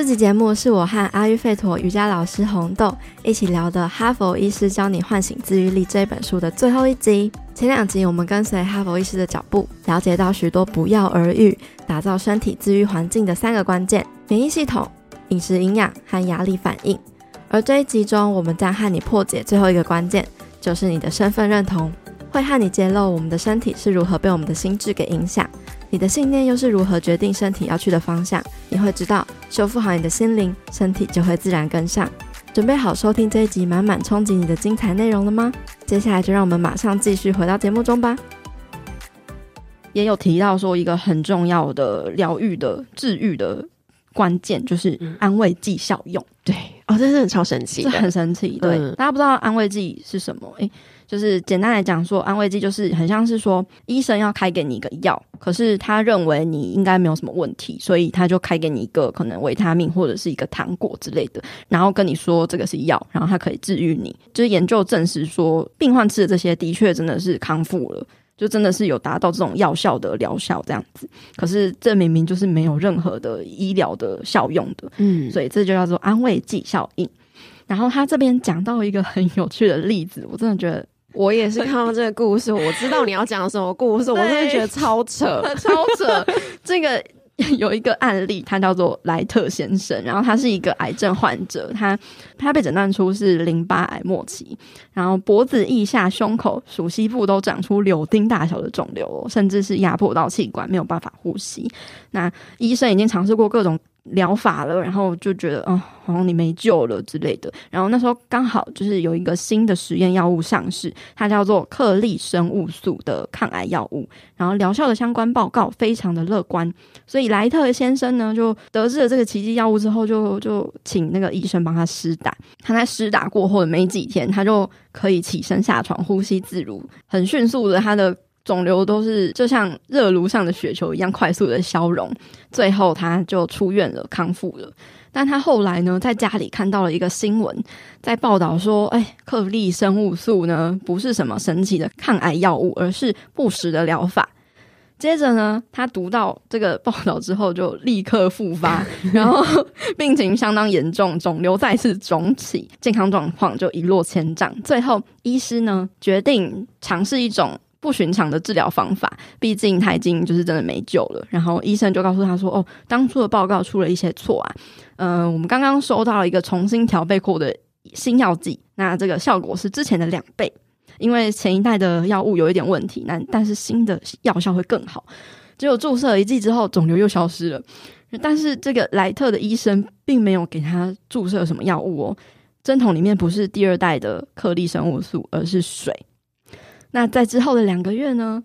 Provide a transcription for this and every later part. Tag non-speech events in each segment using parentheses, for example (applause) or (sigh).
这集节目是我和阿育吠陀瑜伽老师红豆一起聊的《哈佛医师教你唤醒自愈力》这本书的最后一集。前两集我们跟随哈佛医师的脚步，了解到许多不药而愈、打造身体自愈环境的三个关键：免疫系统、饮食营养和压力反应。而这一集中，我们将和你破解最后一个关键，就是你的身份认同，会和你揭露我们的身体是如何被我们的心智给影响。你的信念又是如何决定身体要去的方向？你会知道，修复好你的心灵，身体就会自然跟上。准备好收听这一集满满冲击你的精彩内容了吗？接下来就让我们马上继续回到节目中吧。也有提到说，一个很重要的疗愈的治愈的关键就是安慰剂效用。嗯、对，哦，这是很超神奇，这很神奇。对，嗯、大家不知道安慰剂是什么？诶就是简单来讲说，安慰剂就是很像是说，医生要开给你一个药，可是他认为你应该没有什么问题，所以他就开给你一个可能维他命或者是一个糖果之类的，然后跟你说这个是药，然后它可以治愈你。就是研究证实说，病患吃的这些的确真的是康复了，就真的是有达到这种药效的疗效这样子。可是这明明就是没有任何的医疗的效用的，嗯，所以这就叫做安慰剂效应。然后他这边讲到一个很有趣的例子，我真的觉得。我也是看到这个故事，我知道你要讲什么故事，(laughs) 我真的觉得超扯，(laughs) 超扯。这个 (laughs) 有一个案例，他叫做莱特先生，然后他是一个癌症患者，他他被诊断出是淋巴癌末期，然后脖子、腋下、胸口、鼠膝部都长出柳丁大小的肿瘤，甚至是压迫到气管，没有办法呼吸。那医生已经尝试过各种。疗法了，然后就觉得，哦，好像你没救了之类的。然后那时候刚好就是有一个新的实验药物上市，它叫做克利生物素的抗癌药物。然后疗效的相关报告非常的乐观，所以莱特先生呢就得知了这个奇迹药物之后就，就就请那个医生帮他施打。他在施打过后的没几天，他就可以起身下床，呼吸自如，很迅速的他的。肿瘤都是就像热炉上的雪球一样快速的消融，最后他就出院了，康复了。但他后来呢，在家里看到了一个新闻，在报道说，哎，克利生物素呢，不是什么神奇的抗癌药物，而是不实的疗法。接着呢，他读到这个报道之后，就立刻复发，然后病情相当严重，肿瘤再次肿起，健康状况就一落千丈。最后，医师呢决定尝试一种。不寻常的治疗方法，毕竟他已经就是真的没救了。然后医生就告诉他说：“哦，当初的报告出了一些错啊，嗯、我们刚刚收到了一个重新调配过的新药剂，那这个效果是之前的两倍，因为前一代的药物有一点问题，那但是新的药效会更好。结果注射一剂之后，肿瘤又消失了，但是这个莱特的医生并没有给他注射什么药物哦，针筒里面不是第二代的克利生物素，而是水。”那在之后的两个月呢，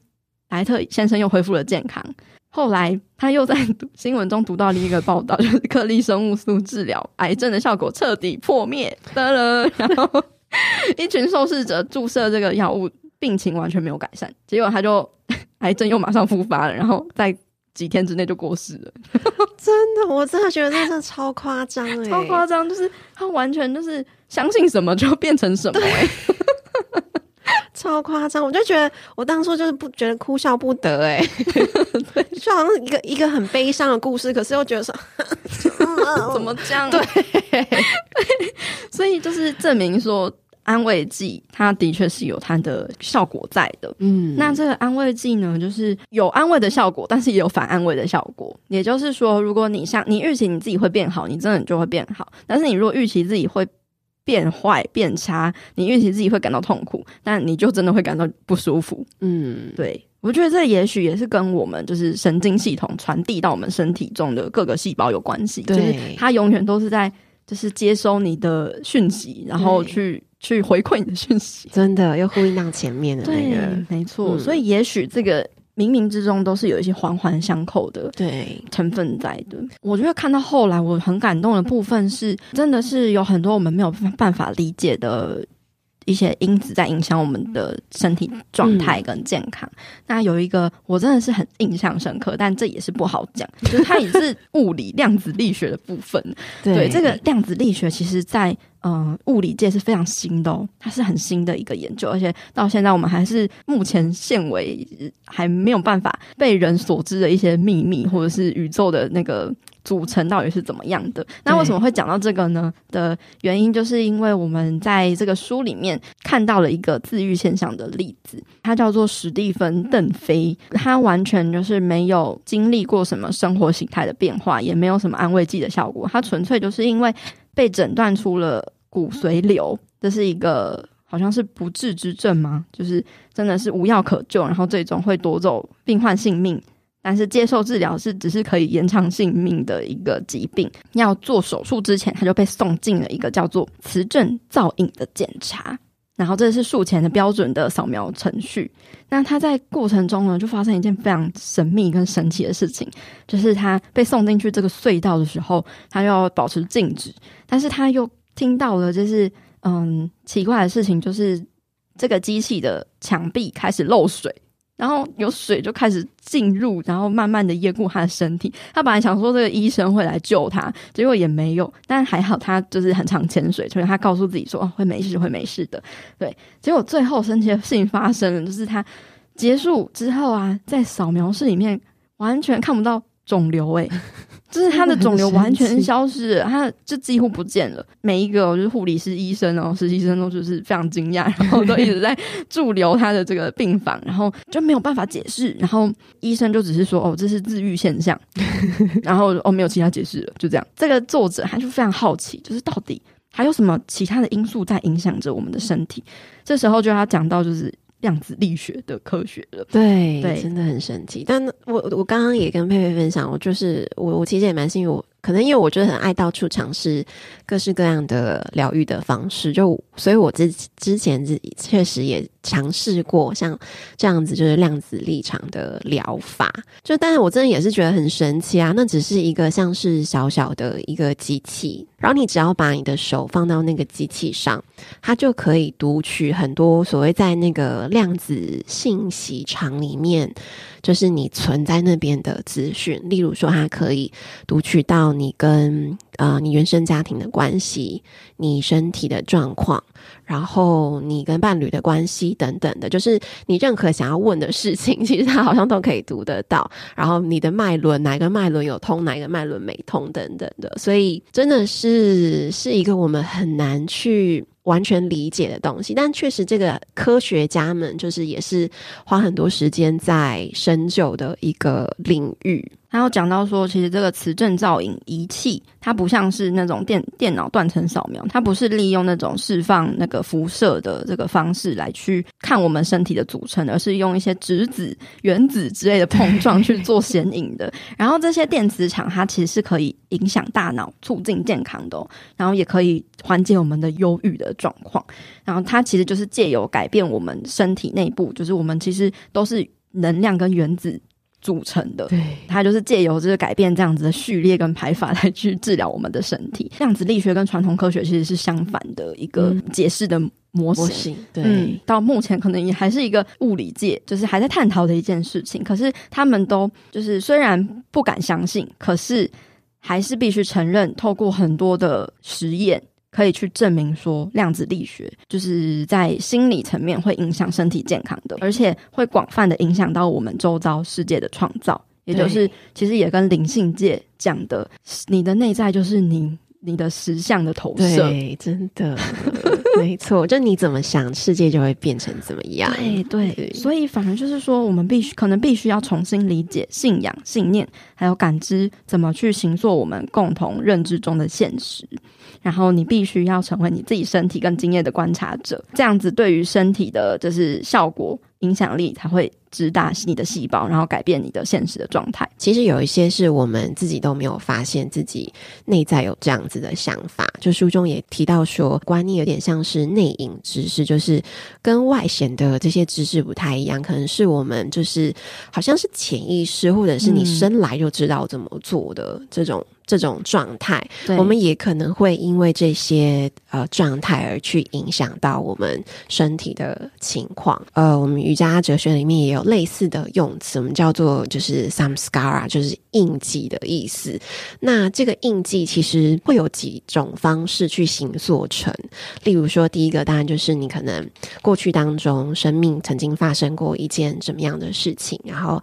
莱特先生又恢复了健康。后来他又在新闻中读到了一个报道，就是克利生物素治疗癌症的效果彻底破灭得了。然后一群受试者注射这个药物，病情完全没有改善，结果他就 (laughs) 癌症又马上复发了，然后在几天之内就过世了。真的，我真的觉得这真的超夸张哎，超夸张，就是他完全就是相信什么就变成什么哎。(laughs) 超夸张，我就觉得我当初就是不觉得哭笑不得 (laughs) 哎、就好像一个一个很悲伤的故事，可是又觉得说 (laughs) 怎么这样？对，所以就是证明说安慰剂它的确是有它的效果在的。嗯，那这个安慰剂呢，就是有安慰的效果，但是也有反安慰的效果。也就是说，如果你像你预期你自己会变好，你真的就会变好；但是你如果预期自己会变坏变差，你预期自己会感到痛苦，但你就真的会感到不舒服。嗯，对，我觉得这也许也是跟我们就是神经系统传递到我们身体中的各个细胞有关系。对，就是它永远都是在就是接收你的讯息，然后去去回馈你的讯息。真的，又呼应到前面的那个，没错。嗯，所以也许这个。冥冥之中都是有一些环环相扣的对成分在的。我觉得看到后来我很感动的部分是，真的是有很多我们没有办法理解的一些因子在影响我们的身体状态跟健康。嗯、那有一个我真的是很印象深刻，但这也是不好讲，就是它也是物理量子力学的部分。对，对，这个量子力学其实在。嗯、呃，物理界是非常新的哦，它是很新的一个研究，而且到现在我们还是目前现为还没有办法被人所知的一些秘密，或者是宇宙的那个组成到底是怎么样的？那为什么会讲到这个呢？的原因就是因为我们在这个书里面看到了一个自愈现象的例子，它叫做史蒂芬·邓飞，他完全就是没有经历过什么生活形态的变化，也没有什么安慰剂的效果，他纯粹就是因为被诊断出了骨髓瘤，这是一个好像是不治之症吗？就是真的是无药可救，然后最终会夺走病患性命。但是接受治疗是只是可以延长性命的一个疾病。要做手术之前，他就被送进了一个叫做磁振造影的检查。然后这是术前的标准的扫描程序。那他在过程中呢，就发生一件非常神秘跟神奇的事情，就是他被送进去这个隧道的时候，他要保持静止，但是他又听到了就是嗯奇怪的事情，就是这个机器的墙壁开始漏水。然后有水就开始进入，然后慢慢的淹过他的身体。他本来想说这个医生会来救他，结果也没有。但还好他就是很常潜水，所以他告诉自己说，哦，会没事，会没事的。对，结果最后神奇的事情发生了，就是他结束之后啊，在扫描室里面完全看不到肿瘤，诶。就是他的肿瘤完全消失，他就几乎不见了。每一个就是护理师、医生哦，实习生都就是非常惊讶，然后都一直在驻留他的这个病房，然后就没有办法解释。然后医生就只是说：“哦，这是自愈现象。(laughs) ”然后哦，没有其他解释了，就这样。这个作者他就非常好奇，就是到底还有什么其他的因素在影响着我们的身体？这时候就要讲到就是。量子力学的科学了，对，对，真的很神奇。但我我刚刚也跟佩佩分享，我就是我我其实也蛮幸运，我可能因为我觉得很爱到处尝试各式各样的疗愈的方式，就所以我之之前自己确实也尝试过像这样子，就是量子力场的疗法。就但是我真的也是觉得很神奇啊，那只是一个像是小小的一个机器。然后你只要把你的手放到那个机器上，它就可以读取很多所谓在那个量子信息场里面，就是你存在那边的资讯。例如说，它可以读取到你跟呃你原生家庭的关系、你身体的状况，然后你跟伴侣的关系等等的，就是你任何想要问的事情，(laughs) 其实它好像都可以读得到。然后你的脉轮，哪个脉轮有通，哪个脉轮没通等等的，所以真的。是是一个我们很难去完全理解的东西，但确实这个科学家们就是也是花很多时间在深究的一个领域。然后讲到说，其实这个磁振造影仪器，它不像是那种电电脑断层扫描，它不是利用那种释放那个辐射的这个方式来去看我们身体的组成，而是用一些质子、原子之类的碰撞去做显影的。然后这些电磁场，它其实是可以影响大脑、促进健康的，然后也可以缓解我们的忧郁的状况。然后它其实就是借由改变我们身体内部，就是我们其实都是能量跟原子。组成的，对，它就是借由这个改变这样子的序列跟排法来去治疗我们的身体。量子力学跟传统科学其实是相反的一个解释的模型，模型。对，嗯，到目前可能也还是一个物理界就是还在探讨的一件事情。可是他们都就是虽然不敢相信，可是还是必须承认，透过很多的实验。可以去证明说，量子力学就是在心理层面会影响身体健康的，而且会广泛的影响到我们周遭世界的创造，也就是其实也跟灵性界讲的，你的内在就是你你的实相的投射，对，真的。(laughs) 没错，就你怎么想，世界就会变成怎么样，对对，对，所以反而就是说，我们必须可能必须要重新理解信仰、信念还有感知，怎么去行塑我们共同认知中的现实。然后你必须要成为你自己身体更经验的观察者，这样子对于身体的就是效果影响力才会直达你的细胞，然后改变你的现实的状态。其实有一些是我们自己都没有发现自己内在有这样子的想法。就书中也提到说，观念有点像是内隐知识，就是跟外显的这些知识不太一样，可能是我们就是好像是潜意识，或者是你生来就知道怎么做的这种。嗯这种状态，我们也可能会因为这些呃状态而去影响到我们身体的情况。呃，我们瑜伽哲学里面也有类似的用词，我们叫做就是 some scar，就是印记的意思。那这个印记其实会有几种方式去形塑成，例如说，第一个当然就是你可能过去当中生命曾经发生过一件怎么样的事情，然后。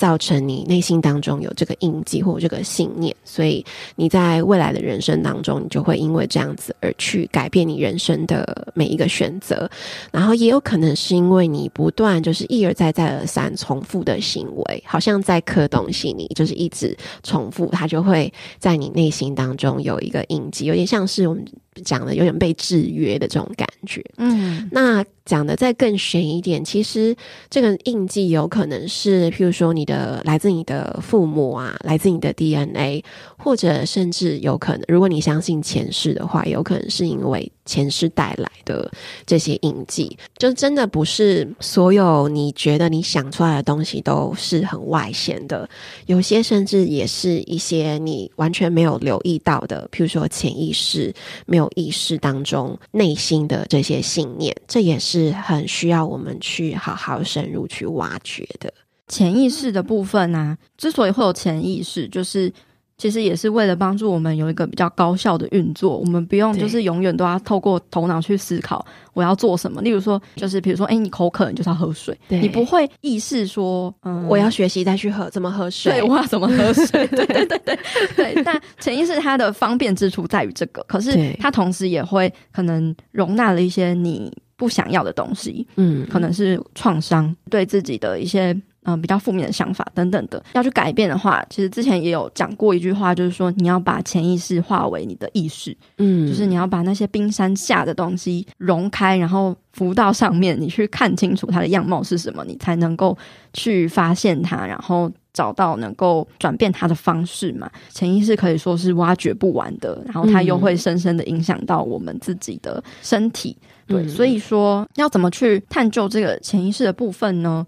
造成你内心当中有这个印记或这个信念，所以你在未来的人生当中，你就会因为这样子而去改变你人生的每一个选择。然后也有可能是因为你不断就是一而再再而三重复的行为，好像在刻东西，你就是一直重复，它就会在你内心当中有一个印记，有点像是我们。讲的有点被制约的这种感觉，嗯，那讲的再更玄一点，其实这个印记有可能是，譬如说你的来自你的父母啊，来自你的 DNA，或者甚至有可能，如果你相信前世的话，有可能是因为前世带来的这些印记，就真的不是所有你觉得你想出来的东西都是很外显的，有些甚至也是一些你完全没有留意到的，譬如说潜意识没有。意识当中内心的这些信念，这也是很需要我们去好好深入去挖掘的。潜意识的部分呢、之所以会有潜意识，就是其实也是为了帮助我们有一个比较高效的运作。我们不用就是永远都要透过头脑去思考我要做什么。例如说，就是比如说，哎，你口渴，你就是要喝水，你不会意识说，嗯，我要学习再去喝，怎么喝水？对，我要怎么喝水？(laughs) 对对对对对。但潜意识它的方便之处在于这个，可是它同时也会可能容纳了一些你不想要的东西，嗯，可能是创伤，对自己的一些。嗯，比较负面的想法等等的，要去改变的话，其实之前也有讲过一句话，就是说你要把潜意识化为你的意识，嗯，就是你要把那些冰山下的东西融开，然后浮到上面，你去看清楚它的样貌是什么，你才能够去发现它，然后找到能够转变它的方式嘛。潜意识可以说是挖掘不完的，然后它又会深深的影响到我们自己的身体，嗯、对，所以说要怎么去探究这个潜意识的部分呢？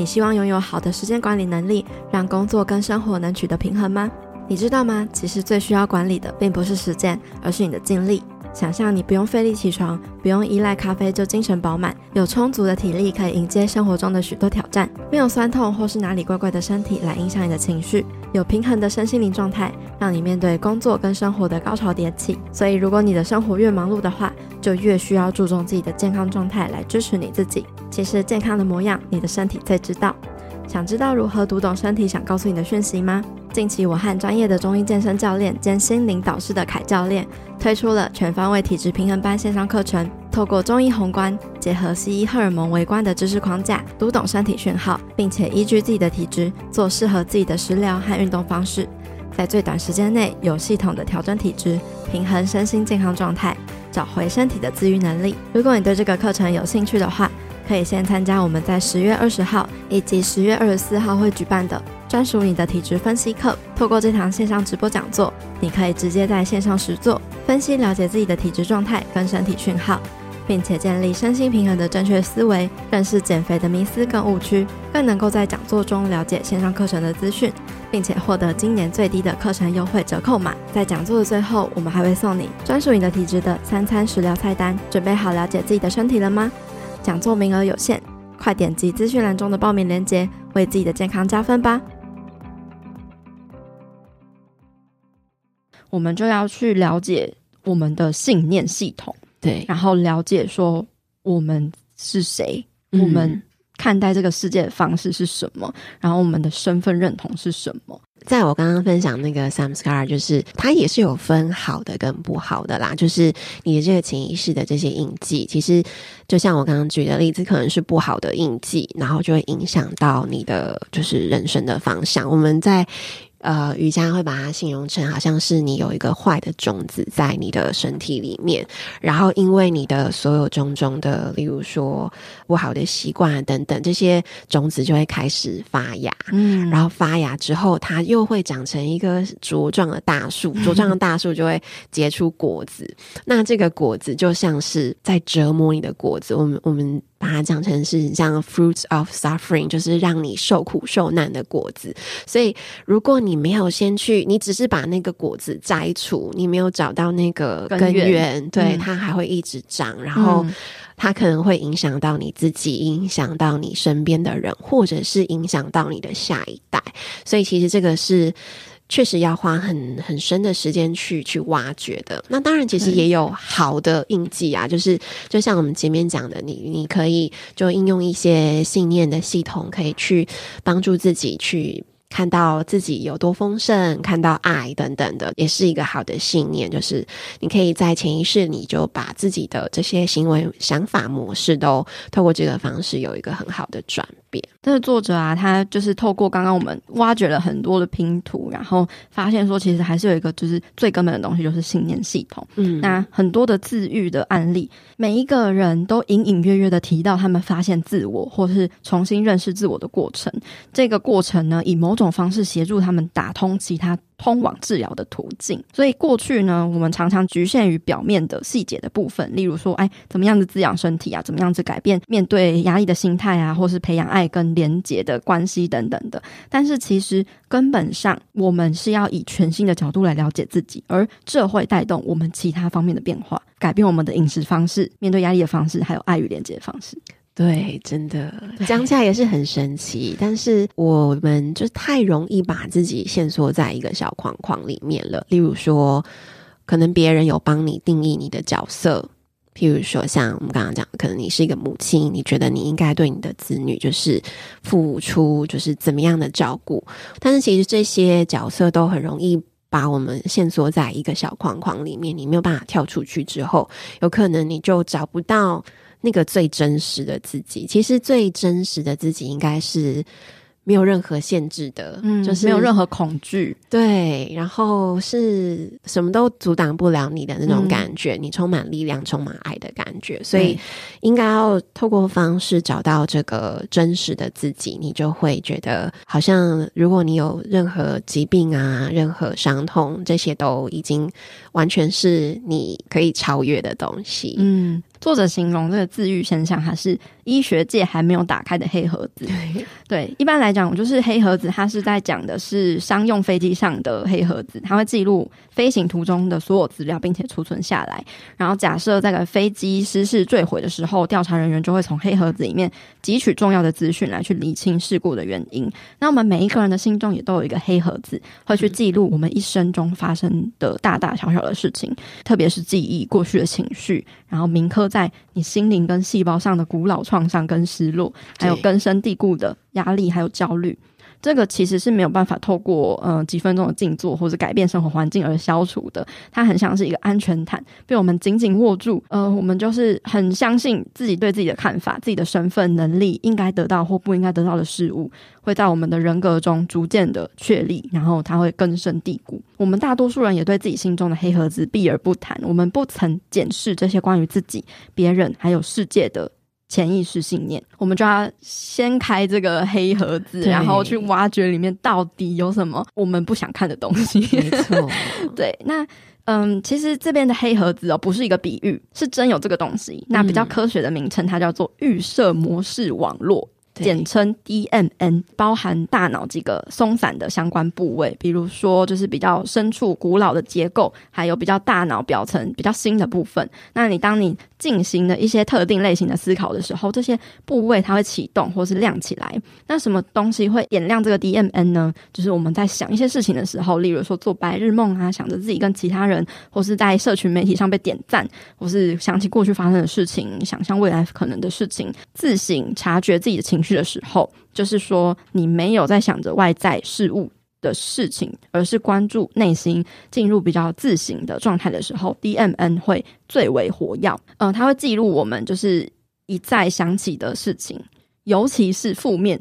你希望拥有好的时间管理能力，让工作跟生活能取得平衡吗？你知道吗？其实最需要管理的并不是时间，而是你的精力。想象你不用费力起床，不用依赖咖啡就精神饱满，有充足的体力可以迎接生活中的许多挑战，没有酸痛或是哪里怪怪的身体来影响你的情绪，有平衡的身心灵状态，让你面对工作跟生活的高潮迭起。所以，如果你的生活越忙碌的话，就越需要注重自己的健康状态来支持你自己。其实健康的模样，你的身体最知道。想知道如何读懂身体想告诉你的讯息吗？近期我和专业的中医健身教练兼心灵导师的凯教练推出了全方位体质平衡班线上课程，透过中医宏观结合西医荷尔蒙微观的知识框架，读懂身体讯号，并且依据自己的体质做适合自己的食疗和运动方式，在最短时间内有系统的调整体质，平衡身心健康状态。找回身体的自愈能力。如果你对这个课程有兴趣的话，可以先参加我们在十月二十号以及十月二十四号会举办的专属你的体质分析课。透过这堂线上直播讲座，你可以直接在线上实做分析，了解自己的体质状态跟身体讯号，并且建立身心平衡的正确思维，认识减肥的迷思跟误区，更能够在讲座中了解线上课程的资讯。并且获得今年最低的课程优惠折扣码。在讲座的最后，我们还会送你专属你的体质的三餐食疗菜单。准备好了解自己的身体了吗？讲座名额有限，快点击资讯栏中的报名链接，为自己的健康加分吧。我们就要去了解我们的信念系统，对，然后了解说我们是谁，嗯、我们。看待这个世界的方式是什么？然后我们的身份认同是什么？在我刚刚分享那个 Samskara，就是它也是有分好的跟不好的啦。就是你的这个潜意识的这些印记，其实就像我刚刚举的例子，可能是不好的印记，然后就会影响到你的就是人生的方向。我们在。呃，瑜伽会把它形容成好像是你有一个坏的种子在你的身体里面，然后因为你的所有种种的，例如说不好的习惯等等，这些种子就会开始发芽，嗯，然后发芽之后，它又会长成一个茁壮的大树，(laughs) 茁壮的大树就会结出果子，嗯、那这个果子就像是在折磨你的果子，我们我们。把它讲成是像 fruits of suffering，就是让你受苦受难的果子。所以，如果你没有先去，你只是把那个果子摘除，你没有找到那个根源，根源对、嗯、它还会一直长，然后它可能会影响到你自己，影响到你身边的人，或者是影响到你的下一代。所以，其实这个是。确实要花很很深的时间去去挖掘的。那当然，其实也有好的印记啊，就是就像我们前面讲的，你你可以就应用一些信念的系统，可以去帮助自己去。看到自己有多丰盛，看到爱等等的，也是一个好的信念。就是你可以在潜意识，你就把自己的这些行为、想法模式都透过这个方式有一个很好的转变。这个作者啊，他就是透过刚刚我们挖掘了很多的拼图，然后发现说，其实还是有一个就是最根本的东西，就是信念系统。嗯，那很多的自愈的案例，每一个人都隐隐约约的提到他们发现自我，或是重新认识自我的过程。这个过程呢，以某种方式协助他们打通其他通往治疗的途径。所以过去呢，我们常常局限于表面的细节的部分，例如说，哎，怎么样子滋养身体啊，怎么样子改变面对压力的心态啊，或是培养爱跟连结的关系等等的。但是其实根本上，我们是要以全新的角度来了解自己，而这会带动我们其他方面的变化，改变我们的饮食方式、面对压力的方式，还有爱与连接的方式。对，真的讲起来也是很神奇，但是我们就太容易把自己限缩在一个小框框里面了。例如说，可能别人有帮你定义你的角色，譬如说像我们刚刚讲，可能你是一个母亲，你觉得你应该对你的子女就是付出，就是怎么样的照顾。但是其实这些角色都很容易把我们限缩在一个小框框里面，你没有办法跳出去之后，有可能你就找不到。那个最真实的自己，其实最真实的自己应该是没有任何限制的，嗯，就是没有任何恐惧，对，然后是什么都阻挡不了你的那种感觉，嗯，你充满力量、充满爱的感觉，所以应该要透过方式找到这个真实的自己，你就会觉得好像如果你有任何疾病啊、任何伤痛，这些都已经完全是你可以超越的东西，嗯。作者形容这个自愈现象，它是医学界还没有打开的黑盒子。对，一般来讲，就是黑盒子，它是在讲的是商用飞机上的黑盒子，它会记录飞行途中的所有资料，并且储存下来。然后假设这个飞机失事坠毁的时候，调查人员就会从黑盒子里面汲取重要的资讯来去厘清事故的原因。那我们每一个人的心中也都有一个黑盒子，会去记录我们一生中发生的大大小小的事情，特别是记忆、过去的情绪，然后铭刻在你心灵跟细胞上的古老创伤跟失落，还有根深蒂固的压力，还有焦虑。这个其实是没有办法透过呃几分钟的静坐或者改变生活环境而消除的，它很像是一个安全毯，被我们紧紧握住。呃，我们就是很相信自己对自己的看法、自己的身份、能力，应该得到或不应该得到的事物，会在我们的人格中逐渐的确立，然后它会根深蒂固。我们大多数人也对自己心中的黑盒子避而不谈，我们不曾检视这些关于自己、别人还有世界的。潜意识信念，我们就要先开这个黑盒子，然后去挖掘里面到底有什么我们不想看的东西。没错，(laughs) 对，那嗯，其实这边的黑盒子哦，不是一个比喻，是真有这个东西。那比较科学的名称，它叫做预设模式网络。简称 DMN，包含大脑几个松散的相关部位，比如说就是比较深处古老的结构，还有比较大脑表层比较新的部分。那你当你进行了一些特定类型的思考的时候，这些部位它会启动或是亮起来。那什么东西会点亮这个 DMN 呢？就是我们在想一些事情的时候，例如说做白日梦啊，想着自己跟其他人，或是在社群媒体上被点赞，或是想起过去发生的事情，想象未来可能的事情，自省察觉自己的情绪。的时候，就是说你没有在想着外在事物的事情，而是关注内心，进入比较自省的状态的时候，DMN 会最为活跃。嗯、呃，它会记录我们就是一再想起的事情，尤其是负面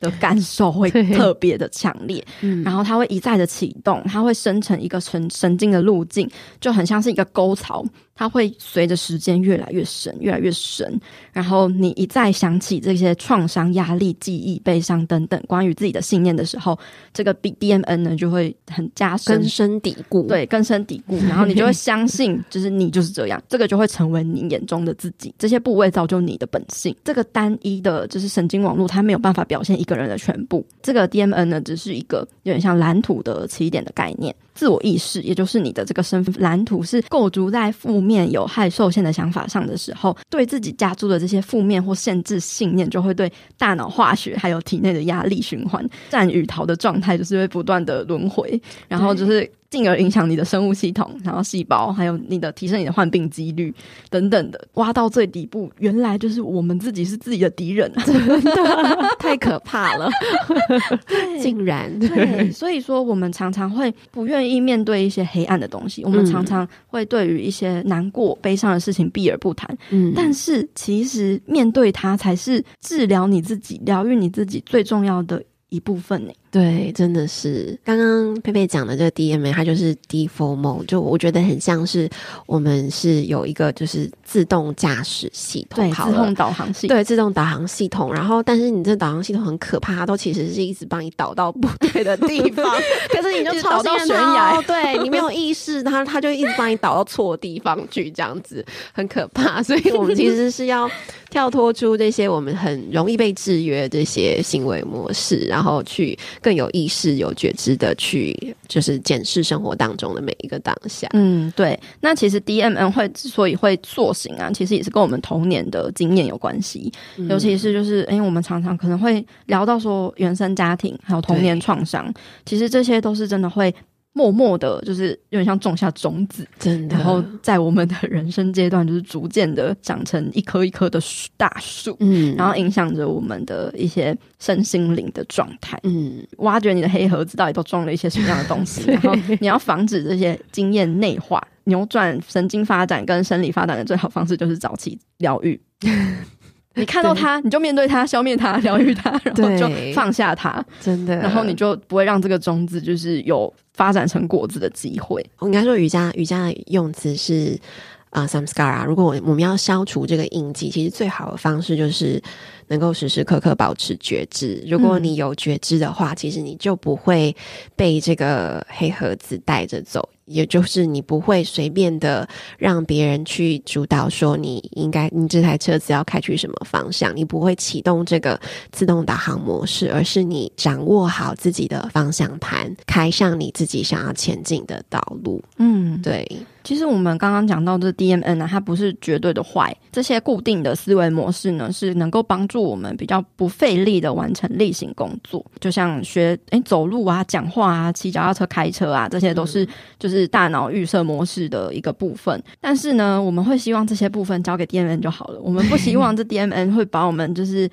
的感受 (laughs) 会特别的强烈。嗯，然后它会一再的启动，它会生成一个神神经的路径，就很像是一个沟槽。它会随着时间越来越深，越来越深。然后你一再想起这些创伤、压力、记忆、悲伤等等关于自己的信念的时候，这个 BDMN 呢就会很加深、根深蒂固。对，根深蒂固。然后你就会相信，就是你就是这样，这个就会成为你眼中的自己。这些部位造就你的本性。这个单一的，就是神经网络，它没有办法表现一个人的全部。这个 DMN 呢，只是一个有点像蓝图的起点的概念。自我意识，也就是你的这个身份蓝图是构筑在负面有害受限的想法上的时候，对自己加注的这些负面或限制信念，就会对大脑化学还有体内的压力循环战与逃的状态，就是会不断的轮回，然后就是。进而影响你的生物系统，然后细胞，还有你的提升你的患病几率等等的，挖到最底部，原来就是我们自己是自己的敌人，(laughs) 真的太可怕了，竟然对，所以说我们常常会不愿意面对一些黑暗的东西，我们常常会对于一些难过、悲伤的事情避而不谈，嗯，但是其实面对它才是治疗你自己、疗愈你自己最重要的一部分呢。对，真的是刚刚佩佩讲的这个 DMA，它就是 Default Mode，就我觉得很像是我们是有一个就是自动驾驶系统，对，自动导航系统，对，自动导航系统。然后，但是你这导航系统很可怕，它都其实是一直帮你导到不对的地方，(laughs) 可是你就超到悬崖，对，(laughs) 你没有意识，它它就一直帮你导到错的地方去，这样子很可怕。所以我们其实是要跳脱出这些我们很容易被制约这些行为模式，然后去。更有意识、有觉知的去，就是检视生活当中的每一个当下。嗯，对。那其实 DMN 会之所以会塑形啊，其实也是跟我们童年的经验有关系。嗯、尤其是就是，因为我们常常可能会聊到说原生家庭还有童年创伤，其实这些都是真的会。默默的，就是有点像种下种子，真的。然后在我们的人生阶段，就是逐渐的长成一棵一棵的大树，嗯，然后影响着我们的一些身心灵的状态，嗯，挖掘你的黑盒子到底都装了一些什么样的东西，(laughs) 然后你要防止这些经验内化，扭转神经发展跟生理发展的最好方式就是早期疗愈。(laughs) (laughs) 你看到它，你就面对它，消灭它，疗愈它，(laughs) 然后就放下它，真的，然后你就不会让这个种子就是有发展成果子的机会。我应该说瑜伽，瑜伽的用词是啊、呃、samskara。如果我们要消除这个印记，其实最好的方式就是能够时时刻刻保持觉知。如果你有觉知的话，嗯、其实你就不会被这个黑盒子带着走。也就是你不会随便的让别人去主导说你应该你这台车子要开去什么方向，你不会启动这个自动导航模式，而是你掌握好自己的方向盘，开向你自己想要前进的道路。嗯，对。其实我们刚刚讲到这 DMN 呢，它不是绝对的坏，这些固定的思维模式呢，是能够帮助我们比较不费力的完成例行工作，就像学诶走路啊、讲话啊、骑脚踏车、开车啊，这些都是就是。是大脑预设模式的一个部分，但是呢，我们会希望这些部分交给 DMN 就好了。我们不希望这 DMN 会把我们就是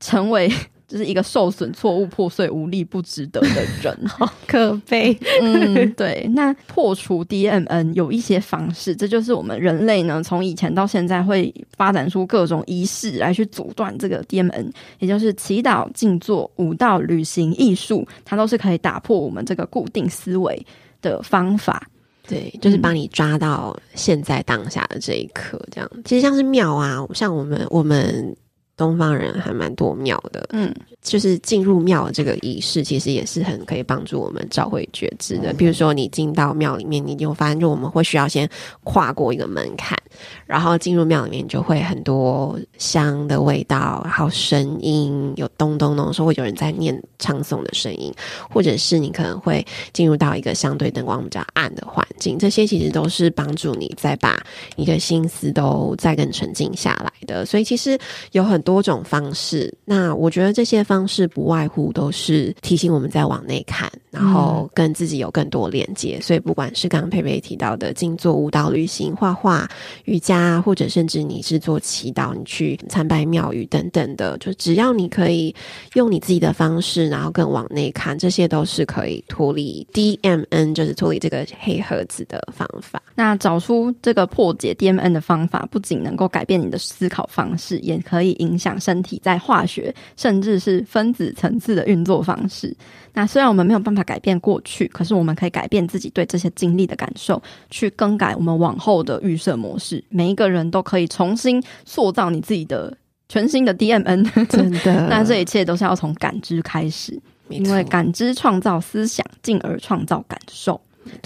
成为就是一个受损、错误、破碎、无力、不值得的人，(laughs) 好可悲。嗯，(laughs) 对。那破除 DMN 有一些方式，这就是我们人类呢从以前到现在会发展出各种仪式来去阻断这个 DMN，也就是祈祷、静坐、舞蹈、旅行、艺术，它都是可以打破我们这个固定思维的方法。对，就是帮你抓到现在当下的这一刻，这样。其实像是庙啊，像我们我们东方人还蛮多庙的，嗯，就是进入庙的这个仪式，其实也是很可以帮助我们找回觉知的。比如说，你进到庙里面，你就发现，就我们会需要先跨过一个门槛。然后进入庙里面，就会很多香的味道，然后声音，有咚咚咚，说会有人在念唱诵的声音，或者是你可能会进入到一个相对灯光比较暗的环境，这些其实都是帮助你再把你的心思都再更沉静下来的。所以其实有很多种方式，那我觉得这些方式不外乎都是提醒我们再往内看，然后跟自己有更多连接。所以不管是刚刚佩佩提到的静坐、舞蹈、旅行、画画。瑜伽，或者甚至你是做祈祷，你去参拜庙宇等等的，就只要你可以用你自己的方式，然后更往内看，这些都是可以脱离 DMN，就是脱离这个黑盒子的方法。那找出这个破解 DMN 的方法，不仅能够改变你的思考方式，也可以影响身体在化学甚至是分子层次的运作方式。那虽然我们没有办法改变过去，可是我们可以改变自己对这些经历的感受，去更改我们往后的预设模式。每一个人都可以重新塑造你自己的全新的 DMN，真的。(laughs) 那这一切都是要从感知开始，因为感知创造思想，进而创造感受。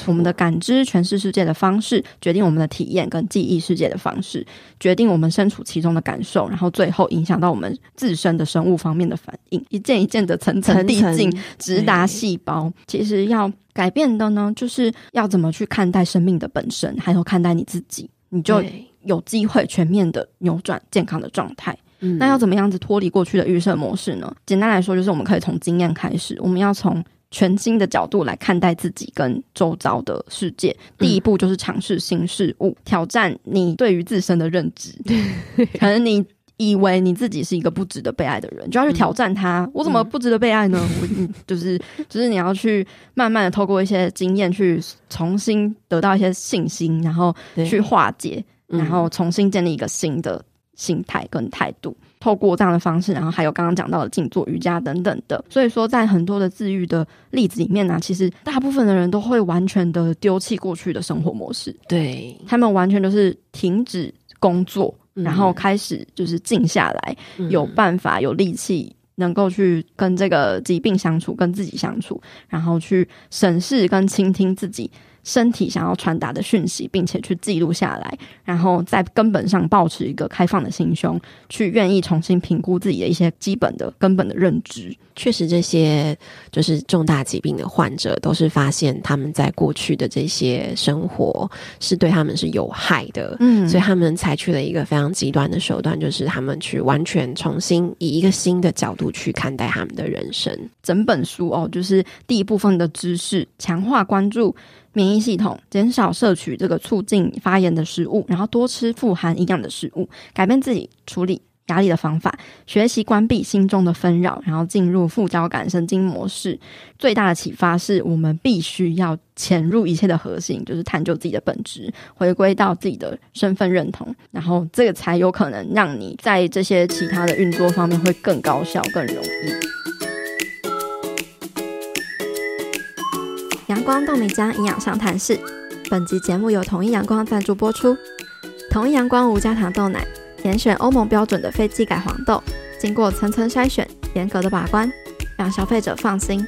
我们的感知诠释世界的方式，决定我们的体验跟记忆世界的方式，决定我们身处其中的感受，然后最后影响到我们自身的生物方面的反应，一件一件的层层递进，直达细胞。其实要改变的呢，就是要怎么去看待生命的本身，还有看待你自己，你就有机会全面的扭转健康的状态。嗯，那要怎么样子脱离过去的预设模式呢？简单来说，就是我们可以从经验开始，我们要从。全新的角度来看待自己跟周遭的世界，第一步就是尝试新事物，嗯、挑战你对于自身的认知。(laughs) 可能你以为你自己是一个不值得被爱的人，就要去挑战他。嗯、我怎么不值得被爱呢？嗯、我就是就是你要去慢慢的透过一些经验去重新得到一些信心，然后去化解，然后重新建立一个新的心态跟态度。透过这样的方式，然后还有刚刚讲到的静坐瑜伽等等的，所以说在很多的治愈的例子里面呢、啊，其实大部分的人都会完全的丢弃过去的生活模式，对，他们完全都是停止工作，然后开始就是静下来，嗯、有办法有力气能够去跟这个疾病相处，跟自己相处，然后去审视跟倾听自己。身体想要传达的讯息，并且去记录下来，然后在根本上保持一个开放的心胸，去愿意重新评估自己的一些基本的根本的认知。确实，这些就是重大疾病的患者，都是发现他们在过去的这些生活是对他们是有害的，嗯，所以他们采取了一个非常极端的手段，就是他们去完全重新以一个新的角度去看待他们的人生。整本书哦，就是第一部分的知识，强化关注。免疫系统，减少摄取这个促进发炎的食物，然后多吃富含营养的食物，改变自己处理压力的方法，学习关闭心中的纷扰，然后进入副交感神经模式。最大的启发是我们必须要潜入一切的核心，就是探究自己的本质，回归到自己的身份认同，然后这个才有可能让你在这些其他的运作方面会更高效、更容易。阳光豆米浆营养上谈室，本集节目由统一阳光赞助播出。统一阳光无加糖豆奶，严选欧盟标准的非基改黄豆，经过层层筛选，严格的把关，让消费者放心。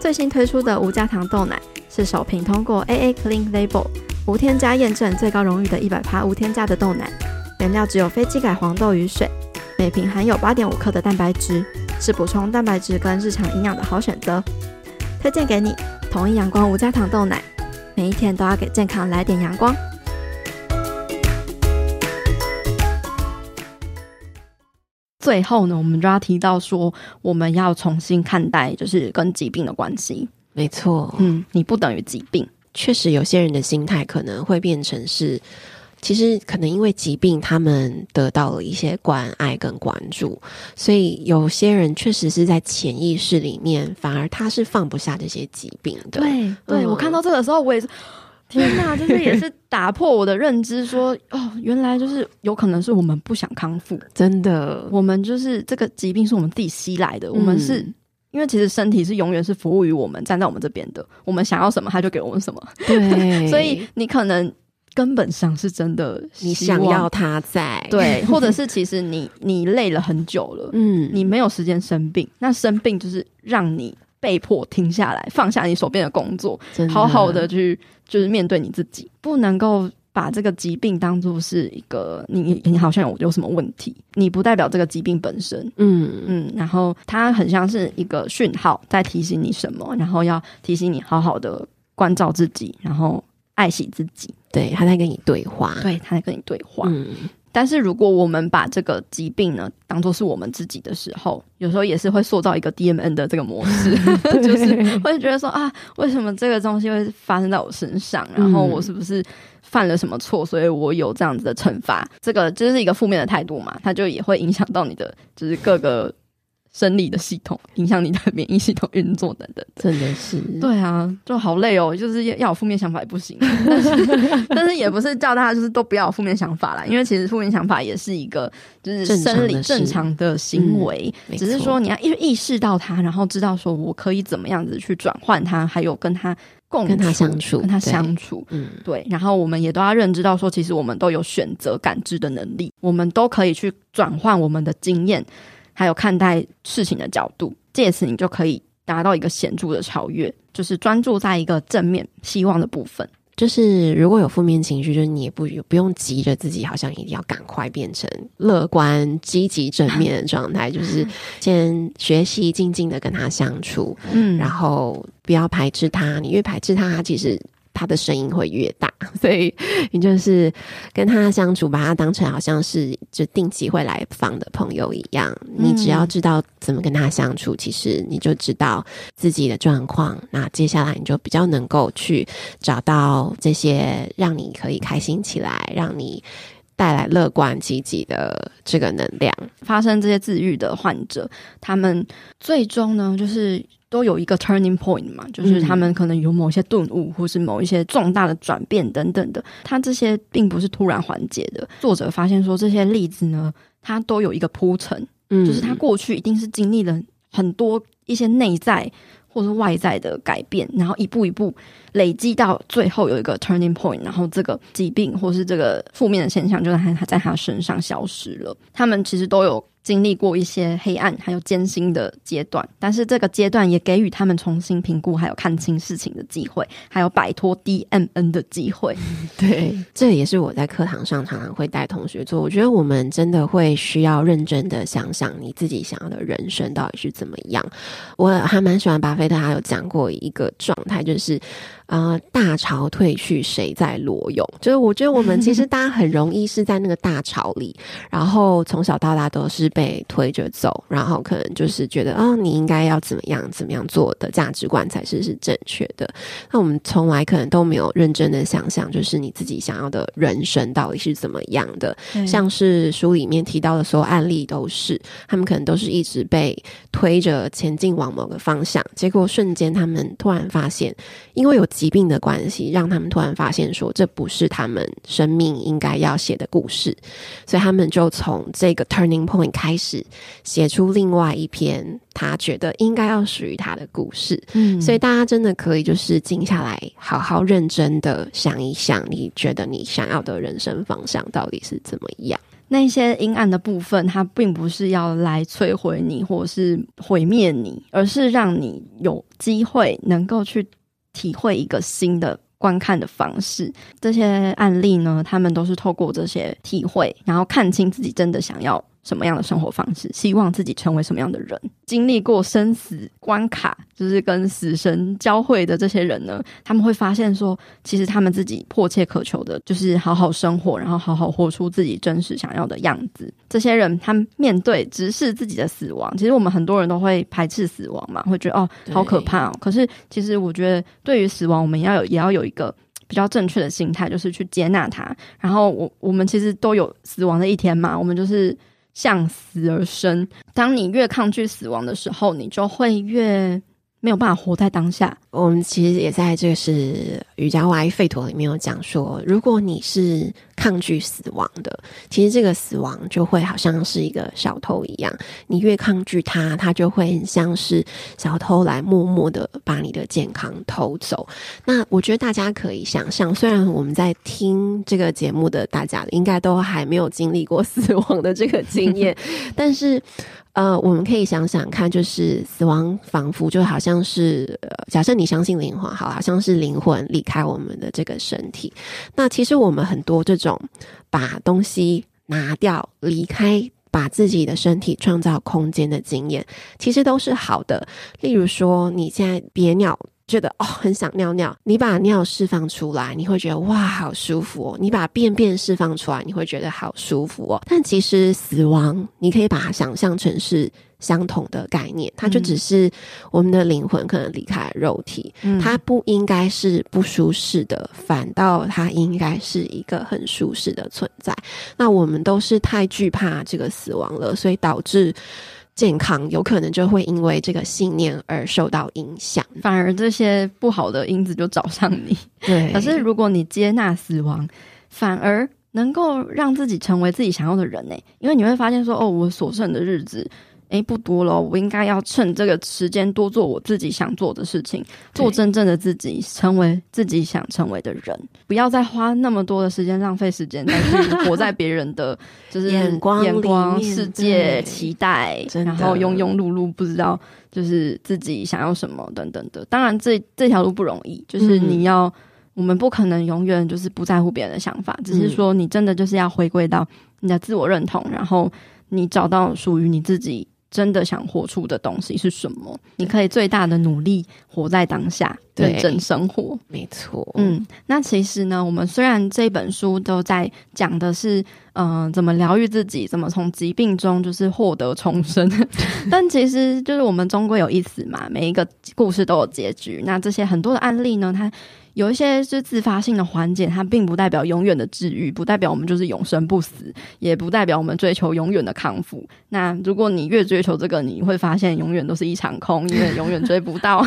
最新推出的无加糖豆奶是首瓶通过 AA Clean Label 无添加验证最高荣誉的一百趴无添加的豆奶，原料只有非基改黄豆与水，每瓶含有八点五克的蛋白质，是补充蛋白质跟日常营养的好选择。推荐给你。统一阳光无加糖豆奶，每一天都要给健康来点阳光。最后呢，我们就要提到说，我们要重新看待，就是跟疾病的关系。没错，嗯，你不等于疾病。确实，有些人的心态可能会变成是。其实可能因为疾病，他们得到了一些关爱跟关注，所以有些人确实是在潜意识里面，反而他是放不下这些疾病的。对，对、嗯、我看到这个时候，我也是天呐，就是也是打破我的认知说，说哦，原来就是有可能是我们不想康复，真的，我们就是这个疾病是我们自己吸来的，嗯、我们是因为其实身体是永远是服务于我们，站在我们这边的，我们想要什么，他就给我们什么。对，(laughs) 所以你可能。根本上是真的，你想要他在。对，或者是其实你 (laughs) 你累了很久了，嗯，你没有时间生病，那生病就是让你被迫停下来，放下你手边的工作，好好的去就是面对你自己，不能够把这个疾病当做是一个你你好像有有什么问题，你不代表这个疾病本身，嗯。嗯，然后它很像是一个讯号在提醒你什么，然后要提醒你好好的关照自己，然后爱惜自己。对，他在跟你对话，对，他在跟你对话。嗯，但是如果我们把这个疾病呢当做是我们自己的时候，有时候也是会塑造一个 DMN 的这个模式，(laughs) (laughs) 就是会觉得说啊，为什么这个东西会发生在我身上？然后我是不是犯了什么错？所以我有这样子的惩罚？这个就是一个负面的态度嘛，它就也会影响到你的，就是各个。生理的系统影响你的免疫系统运作等等，真的是对啊，就好累哦。就是要有负面想法也不行，(laughs) 但是但是也不是叫大家就是都不要有负面想法啦。因为其实负面想法也是一个就是生理正常的行为，嗯、只是说你要意意识到它，然后知道说我可以怎么样子去转换它，还有跟它共跟它相处，跟它相处，嗯，对。然后我们也都要认知到说，其实我们都有选择感知的能力，我们都可以去转换我们的经验。还有看待事情的角度，借此你就可以达到一个显著的超越，就是专注在一个正面希望的部分。就是如果有负面情绪，就是你也不不用急着自己，好像一定要赶快变成乐观、积极、正面的状态。就是先学习静静的跟他相处，嗯，然后不要排斥他。你越排斥他，他其实。他的声音会越大，(laughs) 所以你就是跟他相处，把他当成好像是就定期会来访的朋友一样。你只要知道怎么跟他相处，其实你就知道自己的状况。那接下来你就比较能够去找到这些让你可以开心起来，让你带来乐观积极的这个能量。发生这些自愈的患者，他们最终呢，就是。都有一个 turning point 嘛，就是他们可能有某些顿悟，或是某一些重大的转变等等的。他这些并不是突然缓解的。作者发现说，这些例子呢，它都有一个铺陈，嗯，就是他过去一定是经历了很多一些内在或是外在的改变，然后一步一步累积到最后有一个 turning point，然后这个疾病或是这个负面的现象就在他在他身上消失了。他们其实都有。经历过一些黑暗还有艰辛的阶段，但是这个阶段也给予他们重新评估还有看清事情的机会，还有摆脱 DMN 的机会。(laughs) 对，这也是我在课堂上常常会带同学做。我觉得我们真的会需要认真的想想你自己想要的人生到底是怎么样。我还蛮喜欢巴菲特，他有讲过一个状态，就是。啊、呃！大潮退去，谁在裸泳？就是我觉得我们其实 (laughs) 大家很容易是在那个大潮里，然后从小到大都是被推着走，然后可能就是觉得啊、哦，你应该要怎么样怎么样做的价值观才是是正确的。那我们从来可能都没有认真的想象，就是你自己想要的人生到底是怎么样的。像是书里面提到的所有案例都是，他们可能都是一直被推着前进往某个方向，结果瞬间他们突然发现，因为有。疾病的关系，让他们突然发现说，这不是他们生命应该要写的故事，所以他们就从这个 turning point 开始写出另外一篇他觉得应该要属于他的故事。嗯，所以大家真的可以就是静下来，好好认真的想一想，你觉得你想要的人生方向到底是怎么样？那些阴暗的部分，它并不是要来摧毁你，或是毁灭你，而是让你有机会能够去。体会一个新的观看的方式，这些案例呢，他们都是透过这些体会，然后看清自己真的想要什么样的生活方式，希望自己成为什么样的人。经历过生死关卡，就是跟死神交汇的这些人呢，他们会发现说，其实他们自己迫切渴求的就是好好生活，然后好好活出自己真实想要的样子。这些人，他们面对直视自己的死亡，其实我们很多人都会排斥死亡嘛，会觉得哦，好可怕哦。可是，其实我觉得，对于死亡，我们要有也要有一个比较正确的心态，就是去接纳它。然后，我我们其实都有死亡的一天嘛，我们就是。向死而生。当你越抗拒死亡的时候，你就会越没有办法活在当下。我们其实也在这个是瑜伽外吠陀里面有讲说，如果你是抗拒死亡的，其实这个死亡就会好像是一个小偷一样，你越抗拒他，他就会很像是小偷来默默的把你的健康偷走。那我觉得大家可以想象，虽然我们在听这个节目的大家应该都还没有经历过死亡的这个经验，(laughs) 但是。呃，我们可以想想看，就是死亡仿佛就好像是，呃，假设你相信灵魂，好，好像是灵魂离开我们的这个身体。那其实我们很多这种把东西拿掉、离开，把自己的身体创造空间的经验，其实都是好的。例如说，你现在憋尿。觉得哦，很想尿尿，你把尿释放出来，你会觉得哇，好舒服哦。你把便便释放出来，你会觉得好舒服哦。但其实死亡，你可以把它想象成是相同的概念，它就只是我们的灵魂可能离开了肉体，嗯，它不应该是不舒适的，反倒它应该是一个很舒适的存在。那我们都是太惧怕这个死亡了，所以导致。健康有可能就会因为这个信念而受到影响，反而这些不好的因子就找上你。对，可是如果你接纳死亡，反而能够让自己成为自己想要的人呢？因为你会发现说，哦，我所剩的日子，诶，不多了，我应该要趁这个时间多做我自己想做的事情，做真正的自己，成为自己想成为的人，不要再花那么多的时间浪费时间再去 (laughs) 活在别人的就是眼光、眼光世界期待，然后庸庸碌碌，不知道就是自己想要什么等等的。当然这，这这条路不容易，就是你要。嗯我们不可能永远就是不在乎别人的想法，只是说你真的就是要回归到你的自我认同，然后你找到属于你自己真的想活出的东西是什么，你可以最大的努力活在当下，认真生活。没错，嗯，那其实呢，我们虽然这本书都在讲的是，嗯、呃，怎么疗愈自己，怎么从疾病中就是获得重生，(laughs) 但其实就是我们终归有一死嘛，每一个故事都有结局。那这些很多的案例呢，它。有一些是自发性的缓解，它并不代表永远的治愈，不代表我们就是永生不死，也不代表我们追求永远的康复。那如果你越追求这个，你会发现永远都是一场空，因为永远追不到。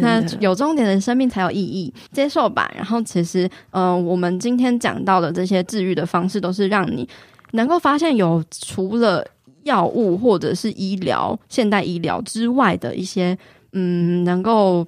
那有终点的生命才有意义，接受吧。然后其实，嗯、呃，我们今天讲到的这些治愈的方式，都是让你能够发现有除了药物或者是医疗、现代医疗之外的一些，嗯，能够。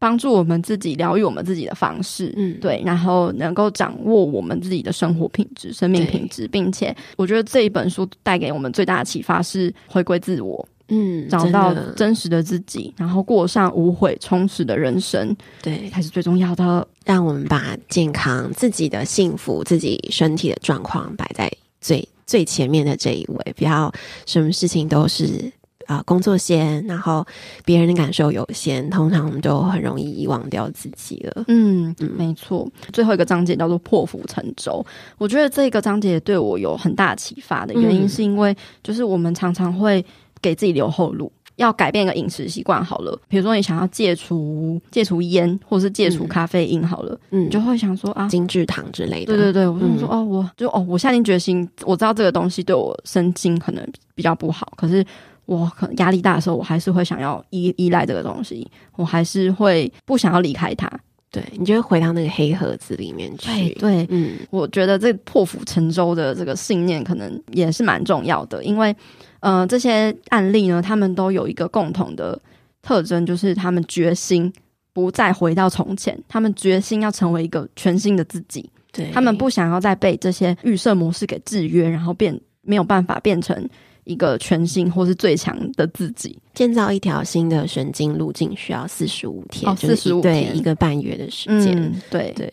帮助我们自己疗愈我们自己的方式，嗯，对，然后能够掌握我们自己的生活品质、生命品质，并且我觉得这一本书带给我们最大的启发是回归自我，嗯，找到真实的自己，然后过上无悔充实的人生，对，才是最重要的。让我们把健康、自己的幸福、自己身体的状况摆在最最前面的这一位，不要什么事情都是。啊、呃，工作先，然后别人的感受有限，通常我们就很容易遗忘掉自己了。嗯，嗯没错。最后一个章节叫做破釜沉舟，我觉得这个章节对我有很大启发的原因，是因为就是我们常常会给自己留后路，要改变一个饮食习惯好了。比如说你想要戒除戒除烟，或者是戒除咖啡因好了，嗯，你就会想说啊，精制糖之类的。对对对，我就说、嗯、哦，我就哦，我下定决心，我知道这个东西对我身心可能比较不好，可是。我可能压力大的时候，我还是会想要依依赖这个东西，我还是会不想要离开它。对，你就会回到那个黑盒子里面去。对，对嗯，我觉得这破釜沉舟的这个信念可能也是蛮重要的，因为，呃，这些案例呢，他们都有一个共同的特征，就是他们决心不再回到从前，他们决心要成为一个全新的自己。对，他们不想要再被这些预设模式给制约，然后变没有办法变成。一个全新或是最强的自己，建造一条新的神经路径需要四十五天，哦，四十五天，对，一个半月的时间，嗯，对。对。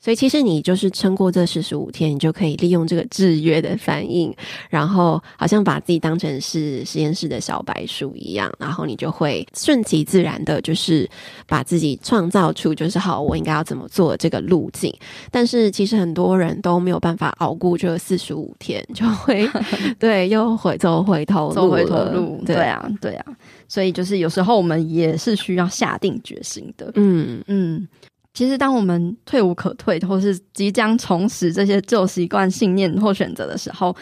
所以其实你就是撑过这四十五天，你就可以利用这个制约的反应，然后好像把自己当成是实验室的小白鼠一样，然后你就会顺其自然的，就是把自己创造出就是好，我应该要怎么做这个路径。但是其实很多人都没有办法熬过这四十五天，就会 (laughs) 对又回走回头路走回头路，对啊对啊。所以就是有时候我们也是需要下定决心的，嗯嗯。其实，当我们退无可退，或是即将重拾这些旧习惯、信念或选择的时候，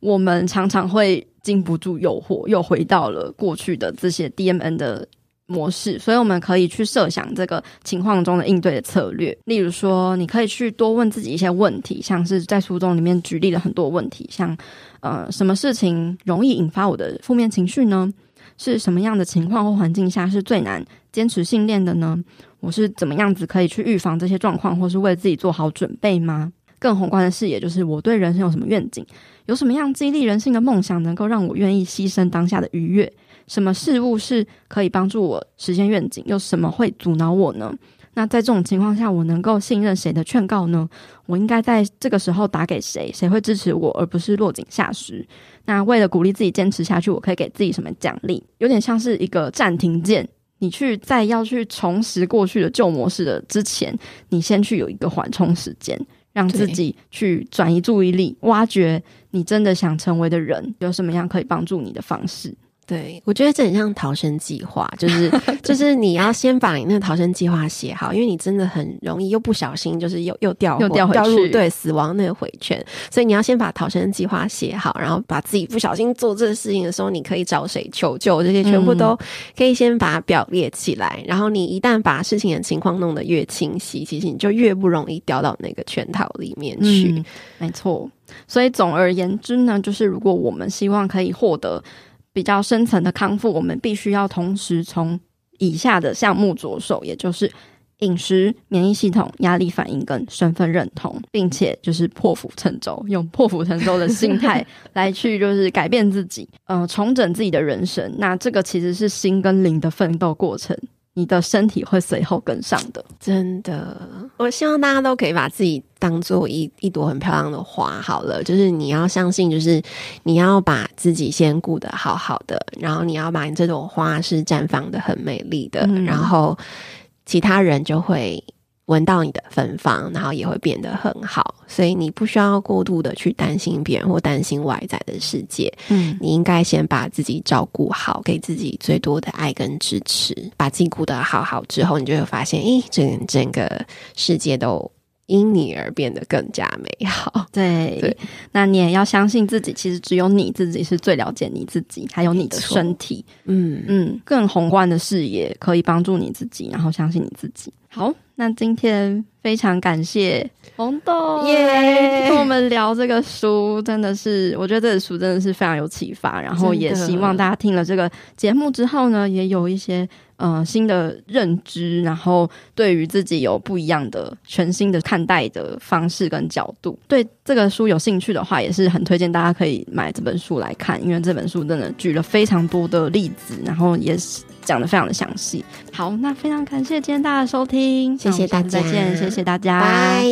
我们常常会禁不住诱惑，又回到了过去的这些 DMN 的模式。所以，我们可以去设想这个情况中的应对的策略。例如说，你可以去多问自己一些问题，像是在书中里面举例了很多问题，像呃，什么事情容易引发我的负面情绪呢？是什么样的情况或环境下是最难坚持信念的呢？我是怎么样子可以去预防这些状况，或是为自己做好准备吗？更宏观的视野就是我对人生有什么愿景，有什么样激励人心的梦想，能够让我愿意牺牲当下的愉悦？什么事物是可以帮助我实现愿景？又什么会阻挠我呢？那在这种情况下，我能够信任谁的劝告呢？我应该在这个时候打给谁？谁会支持我，而不是落井下石？那为了鼓励自己坚持下去，我可以给自己什么奖励？有点像是一个暂停键。你去在要去重拾过去的旧模式的之前，你先去有一个缓冲时间，让自己去转移注意力，挖掘你真的想成为的人，有什么样可以帮助你的方式。对，我觉得这很像逃生计划，就是 (laughs) 就是你要先把你那个逃生计划写好，因为你真的很容易又不小心，就是又又掉又掉掉入对死亡那个回圈，所以你要先把逃生计划写好，然后把自己不小心做这个事情的时候，你可以找谁求救，这些全部都可以先把它表列起来，嗯、然后你一旦把事情的情况弄得越清晰，其实你就越不容易掉到那个圈套里面去。嗯、没错，所以总而言之呢，就是如果我们希望可以获得。比较深层的康复，我们必须要同时从以下的项目着手，也就是饮食、免疫系统、压力反应跟身份认同，并且就是破釜沉舟，用破釜沉舟的心态 (laughs) 来去就是改变自己，呃，重整自己的人生。那这个其实是心跟灵的奋斗过程。你的身体会随后跟上的，真的。我希望大家都可以把自己当做一一朵很漂亮的花。好了，就是你要相信，就是你要把自己先顾得好好的，然后你要把你这朵花是绽放的很美丽的，嗯，然后其他人就会。闻到你的芬芳，然后也会变得很好，所以你不需要过度的去担心别人或担心外在的世界。嗯，你应该先把自己照顾好，给自己最多的爱跟支持。把自己顾得好好之后，你就会发现，诶，整整个世界都因你而变得更加美好。(laughs) 对，对，那你也要相信自己，其实只有你自己是最了解你自己，还有你的身体。嗯嗯，更宏观的视野可以帮助你自己，然后相信你自己。好。那今天非常感谢红豆耶，跟我们聊这个书，真的是我觉得这本书真的是非常有启发，然后也希望大家听了这个节目之后呢，也有一些呃新的认知，然后对于自己有不一样的全新的看待的方式跟角度。对这个书有兴趣的话，也是很推荐大家可以买这本书来看，因为这本书真的举了非常多的例子，然后也是。讲的非常的详细。好，那非常感谢今天大家的收听，谢谢大家，再见，谢谢大家，拜。